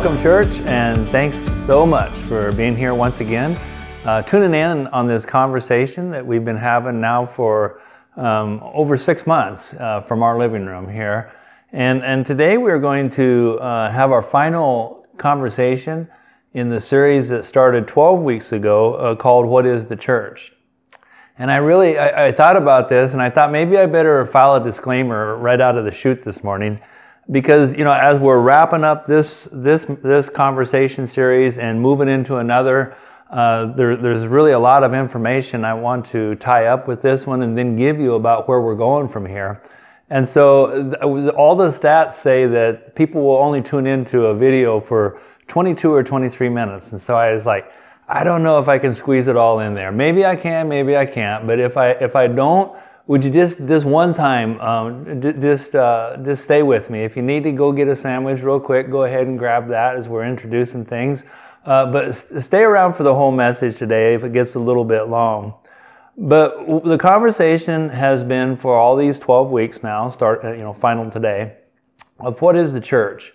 Welcome, church, and thanks so much for being here once again. Uh, tuning in on this conversation that we've been having now for um, over six months uh, from our living room here. And, and today we're going to uh, have our final conversation in the series that started 12 weeks ago uh, called What is the Church? And I really, I, I, thought about this and I thought maybe I better file a disclaimer right out of the chute this morning because, you know, as we're wrapping up this, this, this conversation series and moving into another, uh, there, there's really a lot of information I want to tie up with this one and then give you about where we're going from here. And so all the stats say that people will only tune into a video for 22 or 23 minutes. And so I was like, I don't know if I can squeeze it all in there. Maybe I can, maybe I can't. But if I if I don't, would you just this one time um, d- just uh, just stay with me? If you need to go get a sandwich real quick, go ahead and grab that as we're introducing things. Uh, but st- stay around for the whole message today if it gets a little bit long. But w- the conversation has been for all these 12 weeks now, start uh, you know final today, of what is the church.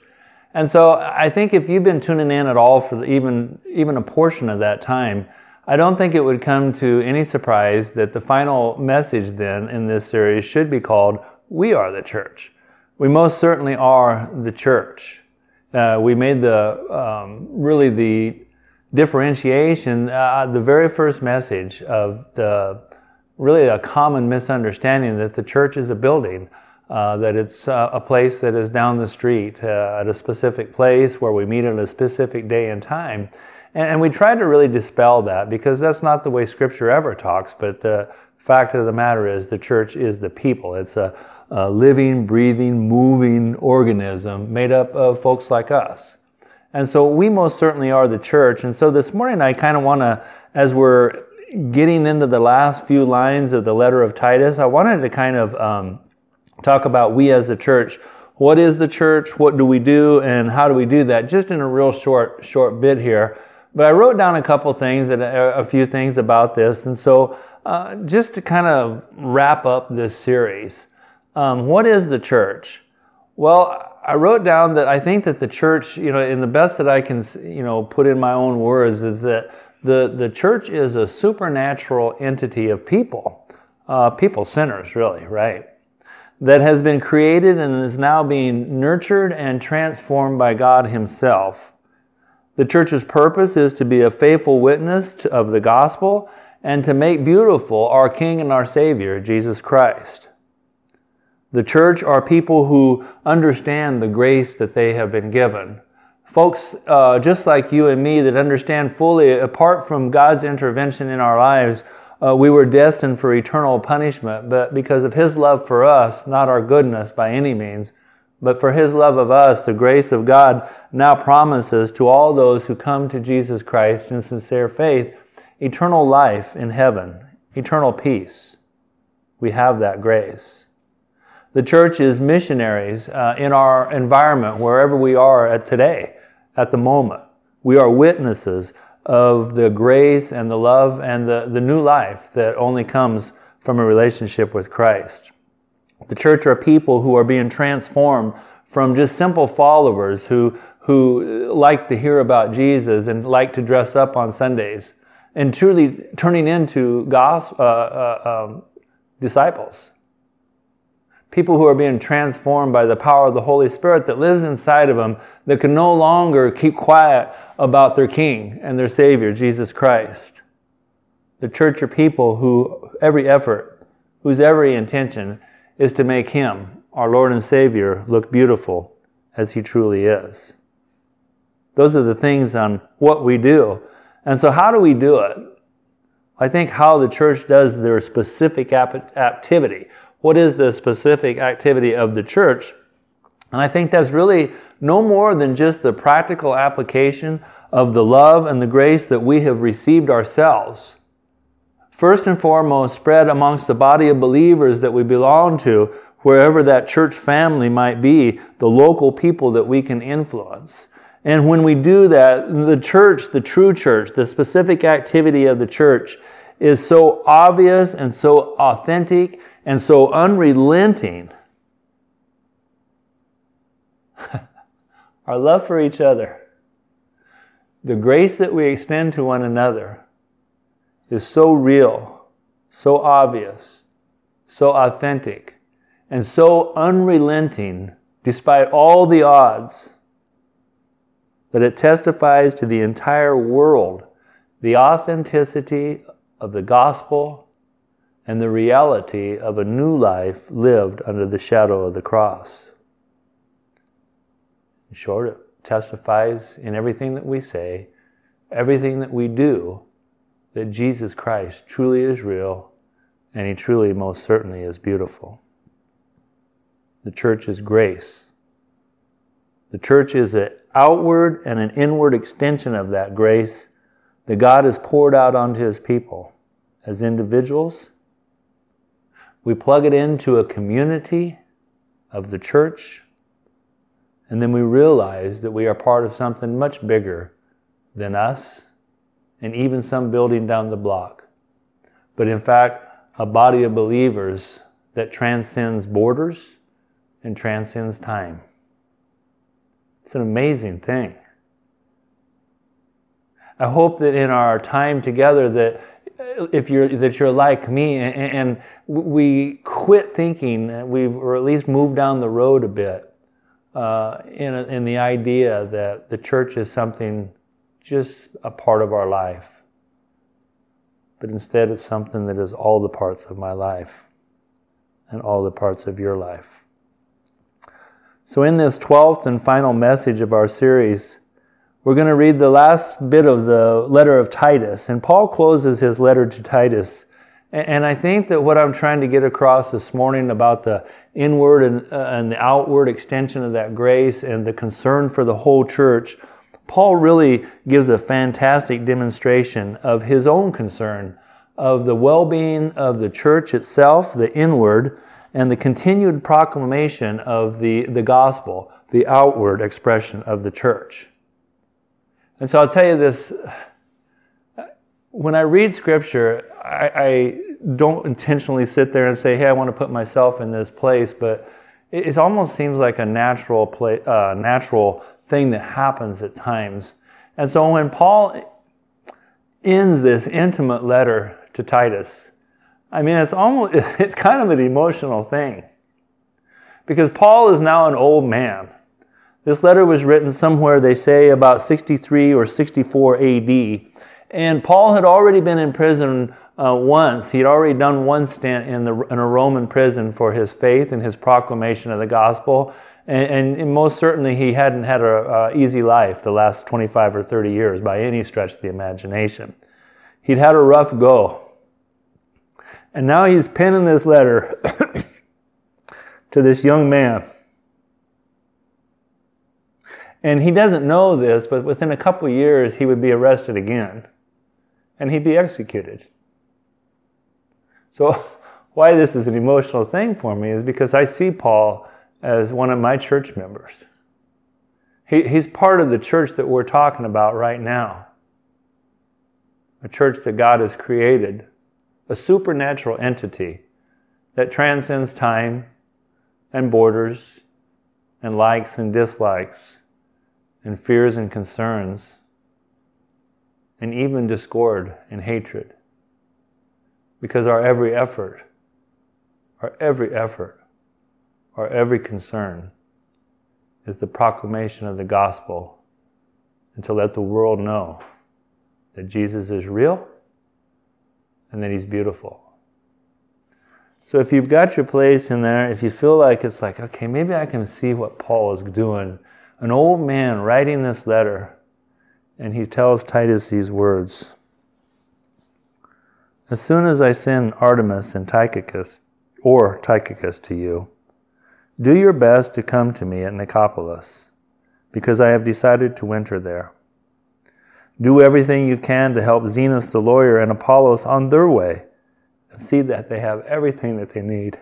And so I think if you've been tuning in at all for even even a portion of that time, I don't think it would come to any surprise that the final message then in this series should be called "We Are the Church." We most certainly are the church. Uh, we made the um, really the differentiation, uh, the very first message of the really a common misunderstanding that the church is a building uh, that it's uh, a place that is down the street uh, at a specific place where we meet at a specific day and time. And, and, we try to really dispel that because that's not the way Scripture ever talks. But the fact of the matter is, the church is the people. It's a, a living, breathing, moving organism made up of folks like us. And so we most certainly are the church. And so this morning, I kind of want to, as we're getting into the last few lines of the letter of Titus, I wanted to kind of um, talk about we as a church. What is the church? What do we do? And how do we do that? Just in a real short, short bit here. But I wrote down a couple things and a, few things about this. And so, uh, just to kind of wrap up this series, um, what is the church? Well, I wrote down that I think that the church, you know, in the best that I can, you know, put in my own words, is that the, the church is a supernatural entity of people, uh, people sinners, really, right? that has been created and is now being nurtured and transformed by God Himself. The church's purpose is to be a faithful witness of the gospel and to make beautiful our King and our Savior, Jesus Christ. The church are people who understand the grace that they have been given. Folks uh, just like you and me that understand fully, apart from God's intervention in our lives, uh, we were destined for eternal punishment, but because of His love for us, not our goodness by any means, but for His love of us, the grace of God now promises to all those who come to Jesus Christ in sincere faith eternal life in heaven, eternal peace. We have that grace. The church is missionaries uh, in our environment, wherever we are at today, at the moment. We are witnesses of the grace and the love and the, the new life that only comes from a relationship with Christ. The church are people who are being transformed from just simple followers who, who like to hear about Jesus and like to dress up on Sundays and truly turning into gospel, uh, uh, um, disciples people who are being transformed by the power of the Holy Spirit that lives inside of them, that can no longer keep quiet about their King and their Savior, Jesus Christ. The church are people who every effort, whose every intention is to make Him, our Lord and Savior, look beautiful as He truly is. Those are the things on what we do. And so, how do we do it? I think how the church does their specific activity what is the specific activity of the church. And I think that's really no more than just the practical application of the love and the grace that we have received ourselves. First and foremost, spread amongst the body of believers that we belong to, wherever that church family might be, the local people that we can influence. And when we do that, the church, the true church, the specific activity of the church is so obvious and so authentic and so unrelenting. Our love for each other. the grace that we extend to one another is so real, so obvious, so authentic, and so unrelenting despite all the odds that it testifies to the entire world the authenticity of the gospel and the reality of a new life lived under the shadow of the cross. In short, it testifies in everything that we say, everything that we do, that Jesus Christ truly is real and he truly, most certainly, is beautiful. The church is grace. The church is an outward and an inward extension of that grace that God has poured out onto his people as individuals. We plug it into a community of the church, and then we realize that we are part of something much bigger than us and even some building down the block. But in fact, a body of believers that transcends borders and transcends time. It's an amazing thing. I hope that in our time together that if you're that you're like me and, we quit thinking we've or at least moved down the road a bit uh, in in the idea that the church is something just a part of our life but instead it's something that is all the parts of my life and all the parts of your life. So, in this 12th and final message of our series, we're going to read the last bit of the letter of Titus. And Paul closes his letter to Titus. And I think that what I'm trying to get across this morning about the inward and, uh, and the outward extension of that grace and the concern for the whole church Paul really gives a fantastic demonstration of his own concern of the well being of the church itself, the inward, and the continued proclamation of the, the gospel, the outward expression of the church. And so I'll tell you this when I read scripture, I, I don't intentionally sit there and say, hey, I want to put myself in this place, but it, it almost seems like a natural, play, uh, natural thing that happens at times. And so when Paul ends this intimate letter to Titus, I mean, it's almost, it's kind of an emotional thing. Because Paul is now an old man. This letter was written somewhere, they say, about 63 or 64 AD. And Paul had already been in prison uh, once. He'd already done one stint in, the, in a Roman prison for his faith and his proclamation of the gospel. And, and, most certainly he hadn't had an easy life the last 25 or 30 years by any stretch of the imagination. He'd had a rough go. And now he's penning this letter to this young man. And he doesn't know this, but within a couple years he would be arrested again and he'd be executed. So, why this is an emotional thing for me is because I see Paul as one of my church members. He, he's part of the church that we're talking about right now. A church that God has created, a supernatural entity that transcends time and borders and likes and dislikes and fears and concerns and even discord and hatred. Because our every effort, our every effort our every concern is the proclamation of the gospel and to let the world know that Jesus is real and that he's beautiful. So if you've got your place in there, if you feel like it's like, okay, maybe I can see what Paul is doing, an old man writing this letter, and he tells Titus these words As soon as I send Artemas and Tychicus, or Tychicus to you, do your best to come to me at Nicopolis, because I have decided to winter there. Do everything you can to help Zenas the lawyer and Apollos on their way, and see that they have everything that they need.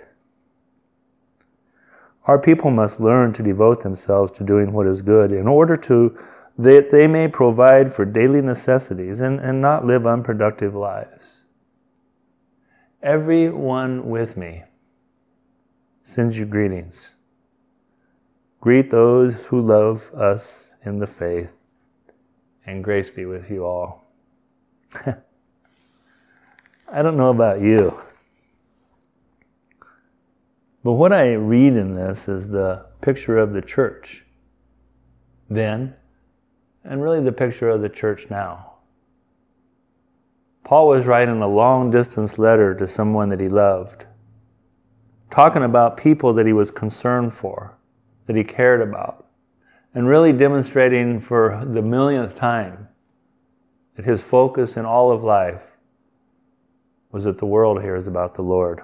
Our people must learn to devote themselves to doing what is good in order to that they may provide for daily necessities and, and not live unproductive lives. Everyone with me sends you greetings. Greet those who love us in the faith and grace be with you all. I don't know about you, but what I read in this is the picture of the church then, and really the picture of the church now. Paul was writing a long distance letter to someone that he loved, talking about people that he was concerned for, that he cared about, and really demonstrating for the millionth time that his focus in all of life was that the world here is about the Lord.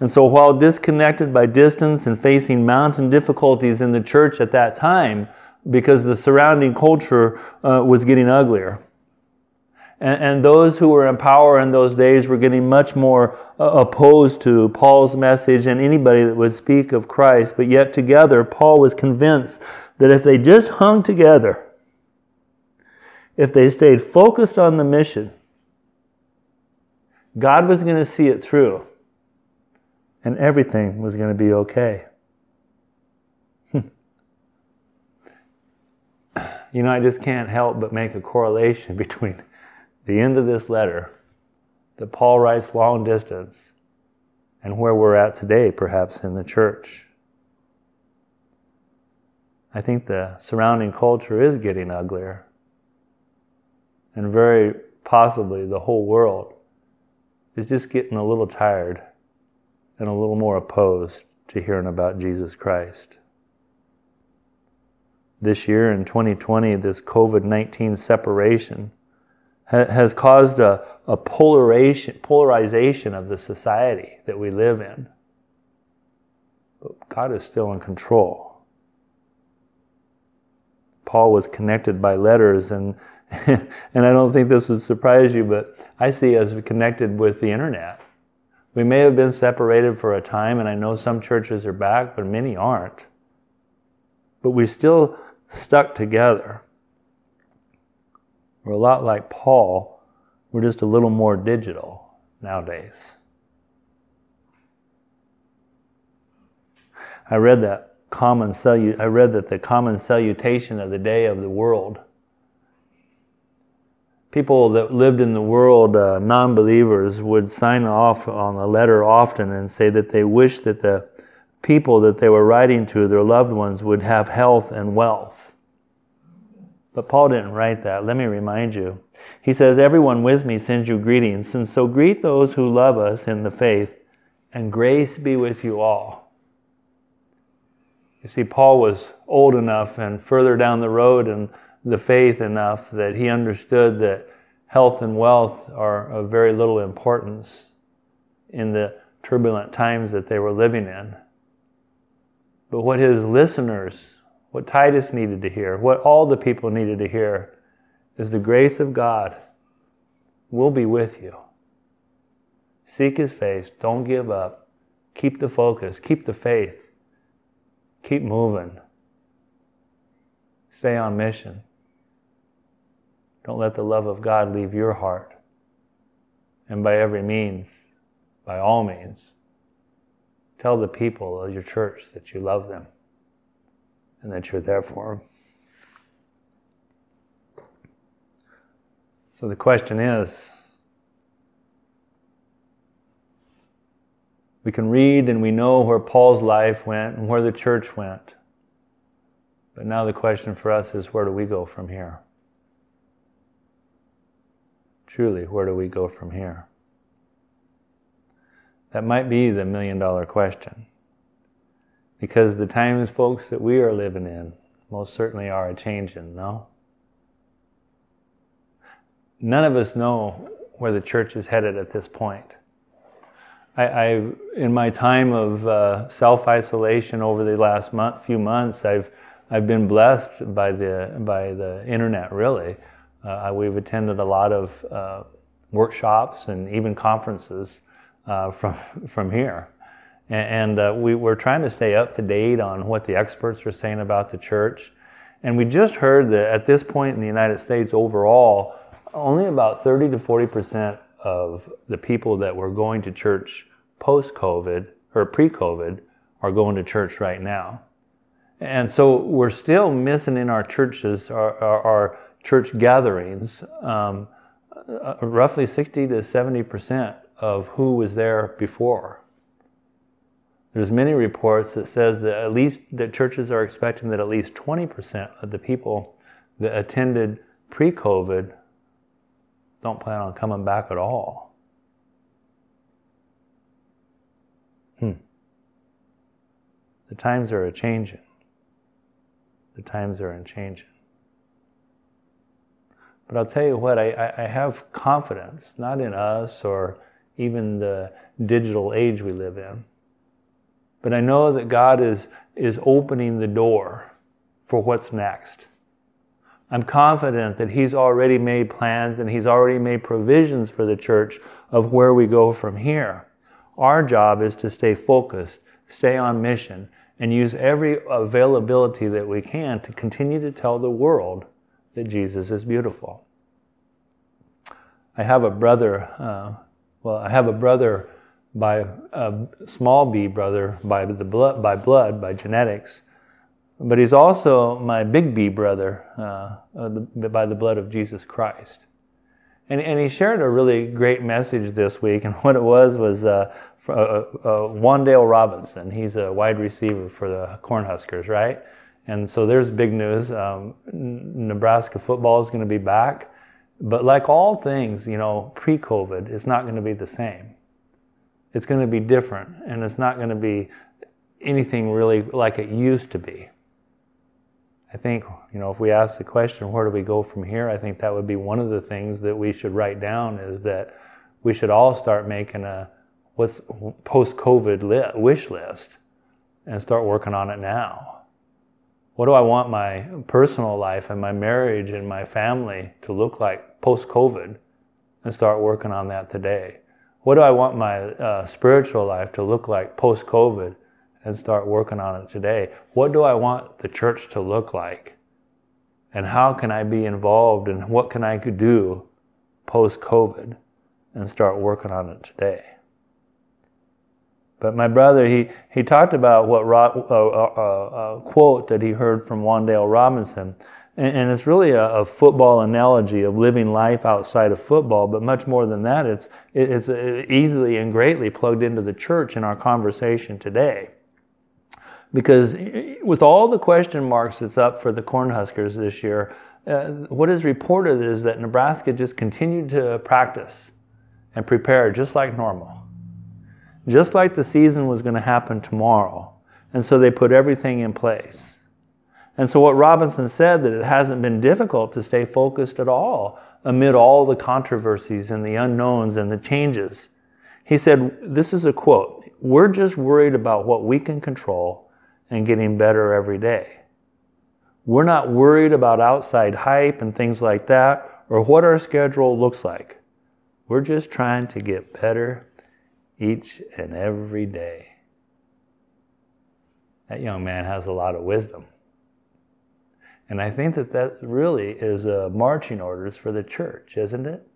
And so, while disconnected by distance and facing mountain difficulties in the church at that time, because the surrounding culture uh, was getting uglier, and, and, those who were in power in those days were getting much more uh, opposed to Paul's message and anybody that would speak of Christ. But yet, together, Paul was convinced that if they just hung together, if they stayed focused on the mission, God was going to see it through and everything was going to be okay. you know, I just can't help but make a correlation between the end of this letter that Paul writes long distance and where we're at today, perhaps in the church. I think the surrounding culture is getting uglier. And very possibly the whole world is just getting a little tired and a little more opposed to hearing about Jesus Christ. This year in 2020, this COVID 19 separation ha- has caused a, a polarization, polarization of the society that we live in. But God is still in control. Paul was connected by letters, and, and I don't think this would surprise you, but I see us connected with the internet. We may have been separated for a time, and I know some churches are back, but many aren't. But we still stuck together. We're a lot like Paul, we're just a little more digital nowadays. I read that common salu- I read that the common salutation of the day of the world people that lived in the world, uh, non believers, would sign off on a letter often and say that they wish that the people that they were writing to, their loved ones, would have health and wealth. But Paul didn't write that. Let me remind you. He says, Everyone with me sends you greetings, and so greet those who love us in the faith, and grace be with you all. You see, Paul was old enough and further down the road and the faith enough that he understood that health and wealth are of very little importance in the turbulent times that they were living in. But what his listeners, what Titus needed to hear, what all the people needed to hear, is the grace of God will be with you. Seek his face. Don't give up. Keep the focus. Keep the faith. Keep moving. Stay on mission. Don't let the love of God leave your heart. And by every means, by all means, tell the people of your church that you love them and that you're there for them. So the question is we can read and we know where Paul's life went and where the church went. But now the question for us is where do we go from here? Truly, where do we go from here? That might be the million dollar question. Because the times, folks, that we are living in most certainly are a changing, no? None of us know where the church is headed at this point. I, I in my time of uh, self isolation over the last month, few months, I've I've been blessed by the by the internet really. Uh, we've attended a lot of uh, workshops and even conferences uh, from from here, and, and uh, we, we're trying to stay up to date on what the experts are saying about the church. And we just heard that at this point in the United States overall, only about 30 to 40 percent of the people that were going to church post-COVID or pre-COVID are going to church right now. And so we're still missing in our churches, our, our, our church gatherings, um, uh, roughly 60 to 70 percent of who was there before. There's many reports that says that at least that churches are expecting that at least 20% of the people that attended pre-COVID don't plan on coming back at all. Hmm. The times are a changing. The times are a changing. But I'll tell you what, I, I have confidence, not in us or even the digital age we live in, but I know that God is, is opening the door for what's next. I'm confident that He's already made plans and He's already made provisions for the church of where we go from here. Our job is to stay focused, stay on mission, and use every availability that we can to continue to tell the world that Jesus is beautiful. I have a brother, uh, well, I have a brother by a small b brother by the blood, by blood, by genetics, but he's also my big B brother uh, uh, by the blood of Jesus Christ. And, and he shared a really great message this week, and what it was was uh, uh, uh Wan'Dale Robinson. He's a wide receiver for the Cornhuskers, right? And so there's big news. Um, Nebraska football is going to be back, but like all things, you know, pre-COVID, it's not going to be the same it's going to be different and it's not going to be anything really like it used to be. I think, you know, if we ask the question, where do we go from here? I think that would be one of the things that we should write down is that we should all start making a what's post-COVID li- wish list and start working on it now. What do I want my personal life and my marriage and my family to look like post-COVID and start working on that today? What do I want my uh, spiritual life to look like post COVID and start working on it today? What do I want the church to look like? And how can I be involved and what can I do post COVID and start working on it today? But my brother, he, he talked about what uh, uh, uh, quote that he heard from Wan'Dale Robinson and, and it's really a, a, football analogy of living life outside of football, but much more than that, it's, it's uh, easily and greatly plugged into the church in our conversation today. Because eh, eh, with all the question marks that's up for the Cornhuskers this year, uh, what is reported is that Nebraska just continued to practice and prepare just like normal. Just like the season was going to happen tomorrow. And so they put everything in place. And so, what Robinson said that it hasn't been difficult to stay focused at all amid all the controversies and the unknowns and the changes. He said, This is a quote We're just worried about what we can control and getting better every day. We're not worried about outside hype and things like that or what our schedule looks like. We're just trying to get better each and every day. That young man has a lot of wisdom. And I think that that really is uh, marching orders for the church, isn't it?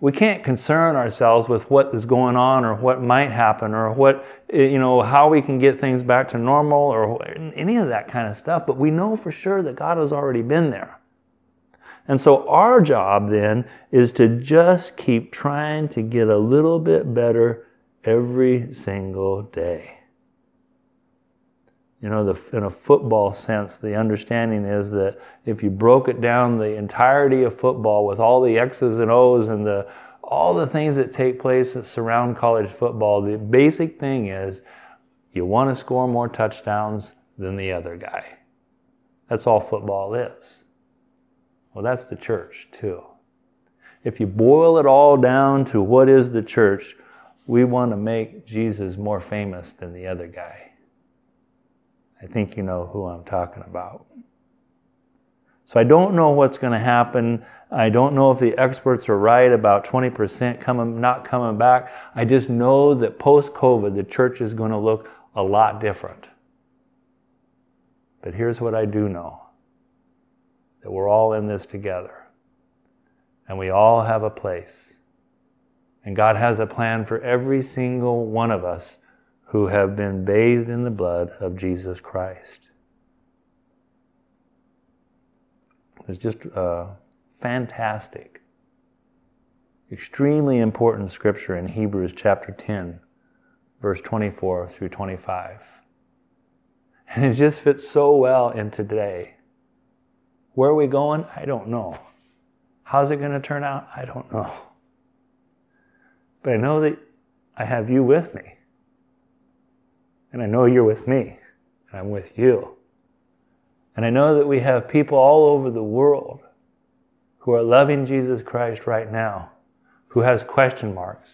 We can't concern ourselves with what is going on or what might happen or what, eh, you know, how we can get things back to normal or any of that kind of stuff, but we know for sure that God has already been there. And so our job then is to just keep trying to get a little bit better every single day you know, the, in a football sense, the understanding is that if you broke it down, the entirety of football with all the X's and O's and the all the things that take place that surround college football, the basic thing is you want to score more touchdowns than the other guy. That's all football is. Well, that's the church too. If you boil it all down to what is the church, we want to make Jesus more famous than the other guy. I think you know who I'm talking about. So I don't know what's going to happen. I don't know if the experts are right about 20% coming, not coming back. I just know that post COVID, the church is going to look a lot different. But here's what I do know that we're all in this together, and we all have a place. And God has a plan for every single one of us who have been bathed in the blood of Jesus Christ. It's just uh, fantastic. Extremely important scripture in Hebrews chapter 10, verse 24 through 25. And it just fits so well in today. Where are we going? I don't know. How's it going to turn out? I don't know. But I know that I have you with me. And I know you're with me. And I'm with you. And I know that we have people all over the world who are loving Jesus Christ right now, who has question marks.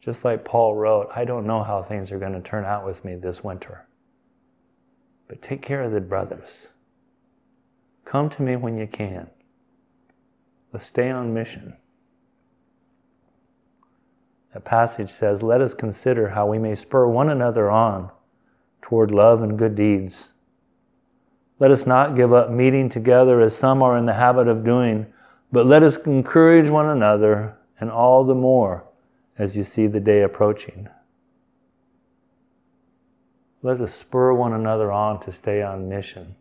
Just like Paul wrote, I don't know how things are going to turn out with me this winter. But take care of the brothers. Come to me when you can. Let's stay on mission. The passage says, Let us consider how we may spur one another on toward love and good deeds. Let us not give up meeting together as some are in the habit of doing, but let us encourage one another, and all the more as you see the day approaching. Let us spur one another on to stay on mission.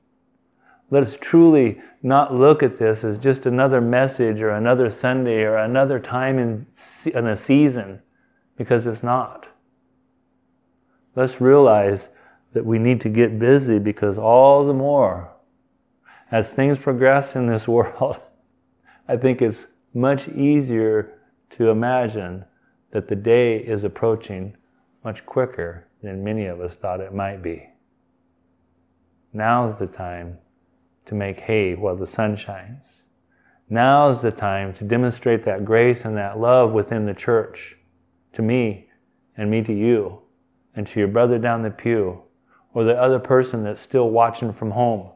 Let us truly not look at this as just another message or another Sunday or another time in, in a season, because it's not. Let's realize that we need to get busy because all the more as things progress in this world, I think it's much easier to imagine that the day is approaching much quicker than many of us thought it might be. Now's the time to make hay while the sun shines. Now's the time to demonstrate that grace and that love within the church to me and me to you and to your brother down the pew or the other person that's still watching from home.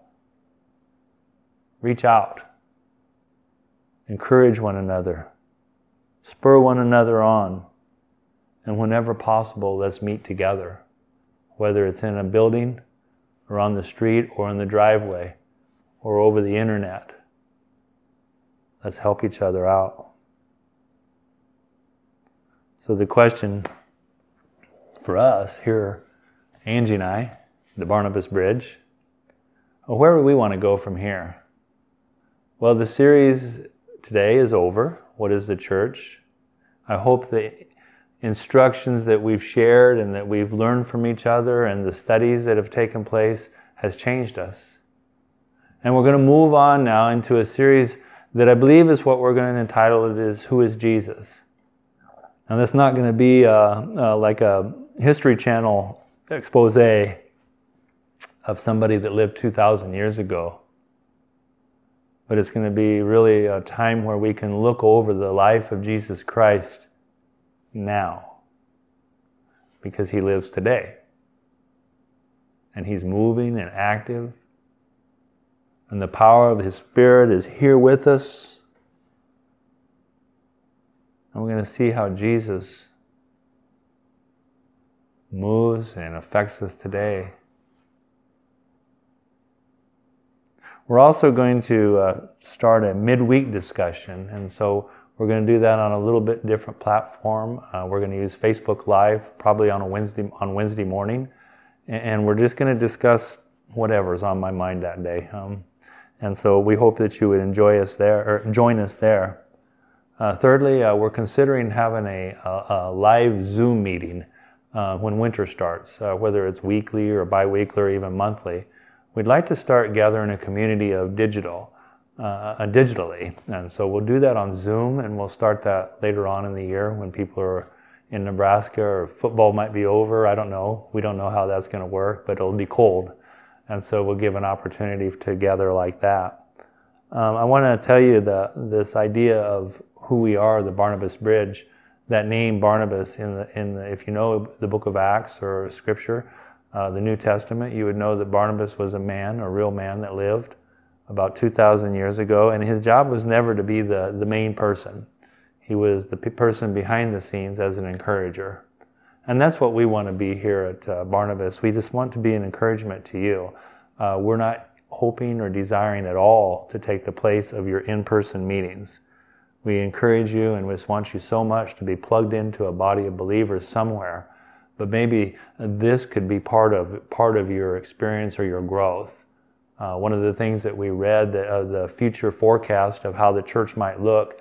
Reach out. Encourage one another. Spur one another on. And whenever possible, let's meet together, whether it's in a building or on the street or in the driveway or over the internet. Let's help each other out. So, the question for us here, Angie and I, the Barnabas Bridge. Well, where do we want to go from here? Well, the series today is over. What is the church? I hope the instructions that we've shared and that we've learned from each other and the studies that have taken place has changed us. And we're going to move on now into a series that I believe is what we're going to entitle it is Who is Jesus? Now, that's not going to be uh, uh, like a History Channel expose of somebody that lived 2,000 years ago. But it's going to be really a time where we can look over the life of Jesus Christ now because he lives today. And he's moving and active. And the power of his Spirit is here with us. And we're going to see how Jesus moves and affects us today. We're also going to uh, start a midweek discussion, and so we're going to do that on a little bit different platform. Uh, we're going to use Facebook Live probably on a Wednesday on Wednesday morning, and we're just going to discuss whatever's on my mind that day. Um, and so we hope that you would enjoy us there or join us there. Uh, thirdly, uh, we're considering having a, a, a live Zoom meeting uh, when winter starts, uh, whether it's weekly or biweekly or even monthly. We'd like to start gathering a community of digital, uh, digitally. And so we'll do that on Zoom and we'll start that later on in the year when people are in Nebraska or football might be over. I don't know. We don't know how that's going to work, but it'll be cold. And so we'll give an opportunity to gather like that. Um, I want to tell you that this idea of who we are, the Barnabas Bridge, that name Barnabas in the, in the, if you know the book of Acts or scripture, uh, the New Testament, you would know that Barnabas was a man, a real man that lived about 2,000 years ago, and his job was never to be the, the main person. He was the person behind the scenes as an encourager. And that's what we want to be here at uh, Barnabas. We just want to be an encouragement to you. Uh, we're not hoping or desiring at all to take the place of your in person meetings. We encourage you and just want you so much to be plugged into a body of believers somewhere. But maybe this could be part of part of your experience or your growth. Uh, one of the things that we read, that, uh, the future forecast of how the church might look,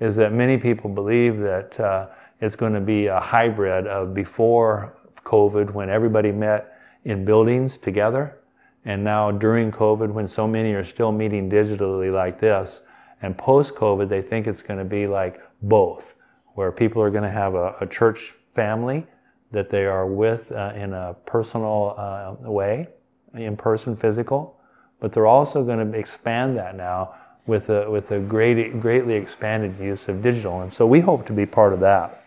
is that many people believe that uh, it's going to be a hybrid of before COVID, when everybody met in buildings together, and now during COVID, when so many are still meeting digitally like this, and post COVID, they think it's going to be like both, where people are going to have a, a church family that they are with uh, in a personal uh, way, in person, physical, but they're also going to expand that now with a, with a great, greatly expanded use of digital. And so we hope to be part of that.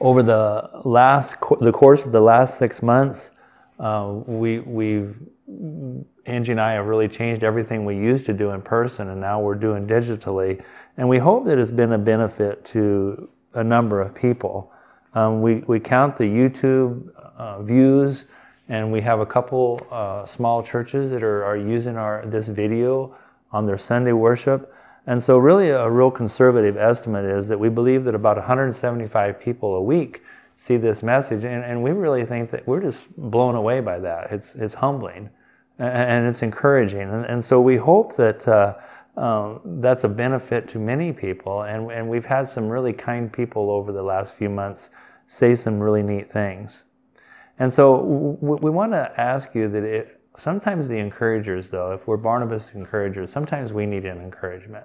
Over the last, the course of the last six months, uh, we, we've, Angie and I have really changed everything we used to do in person and now we're doing digitally. And we hope that it's been a benefit to a number of people. Um, we, we count the YouTube uh, views, and we have a couple uh, small churches that are, are using our this video on their Sunday worship. And so, really, a real conservative estimate is that we believe that about 175 people a week see this message, and, and we really think that we're just blown away by that. It's it's humbling, and, it's encouraging, and, and, so we hope that. Uh, um, that's a benefit to many people, and, and we've had some really kind people over the last few months say some really neat things. And so we want to ask you that it, sometimes the encouragers, though, if we're Barnabas encouragers, sometimes we need an encouragement.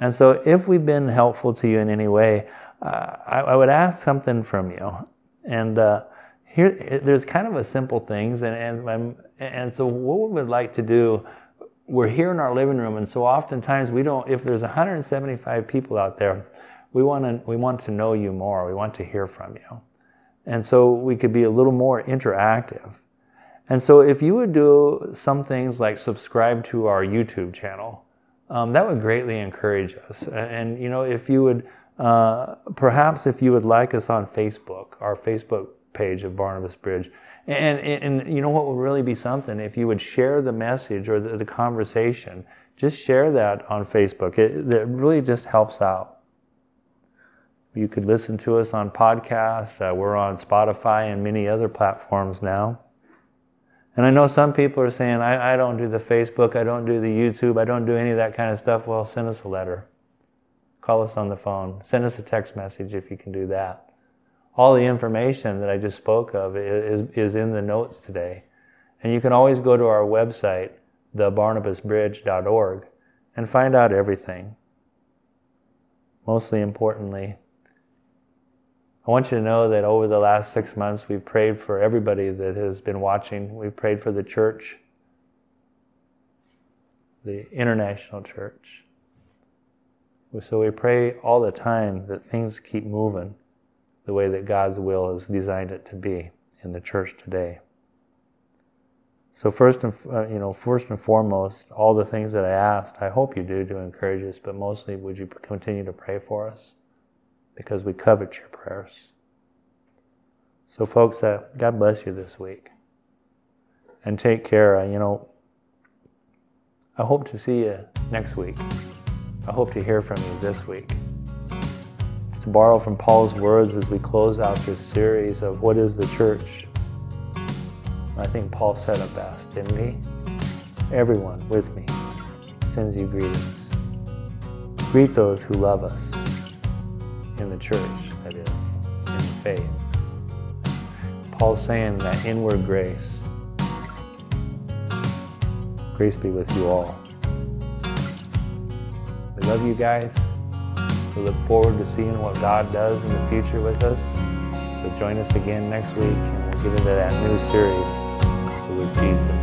And so if we've been helpful to you in any way, uh, I, I, would ask something from you. And uh, here, there's kind of a simple things, and, and, and so what we would like to do we're here in our living room, and so oftentimes we don't. If there's 175 people out there, we want to we want to know you more. We want to hear from you, and so we could be a little more interactive. And so, if you would do some things like subscribe to our YouTube channel, um, that would greatly encourage us. And you know, if you would, uh, perhaps if you would like us on Facebook, our Facebook page of Barnabas Bridge, and, and, and, you know what would really be something? If you would share the message or the, the conversation, just share that on Facebook. It, it, really just helps out. You could listen to us on podcast. Uh, we're on Spotify and many other platforms now. And I know some people are saying, I, I don't do the Facebook, I don't do the YouTube, I don't do any of that kind of stuff. Well, send us a letter. Call us on the phone. Send us a text message if you can do that all the information that I just spoke of is, is in the notes today. And you can always go to our website, thebarnabasbridge.org, and find out everything. Mostly importantly, I want you to know that over the last six months, we've prayed for everybody that has been watching. We've prayed for the church, the international church. So we pray all the time that things keep moving the way that God's will has designed it to be in the church today. So first and uh, you know first and foremost, all the things that I asked, I hope you do to encourage us, but mostly would you continue to pray for us because we covet your prayers. So folks, uh, God bless you this week, and take care. Uh, you know, I hope to see you next week. I hope to hear from you this week to borrow from Paul's words as we close out this series of what is the church. I think Paul said it best, didn't he? Everyone with me sends you greetings. Greet those who love us in the church, that is, in the faith. Paul's saying that inward grace. Grace be with you all. Love you guys. We look forward to seeing what God does in the future with us. So join us again next week and we'll get into that new series, with Jesus.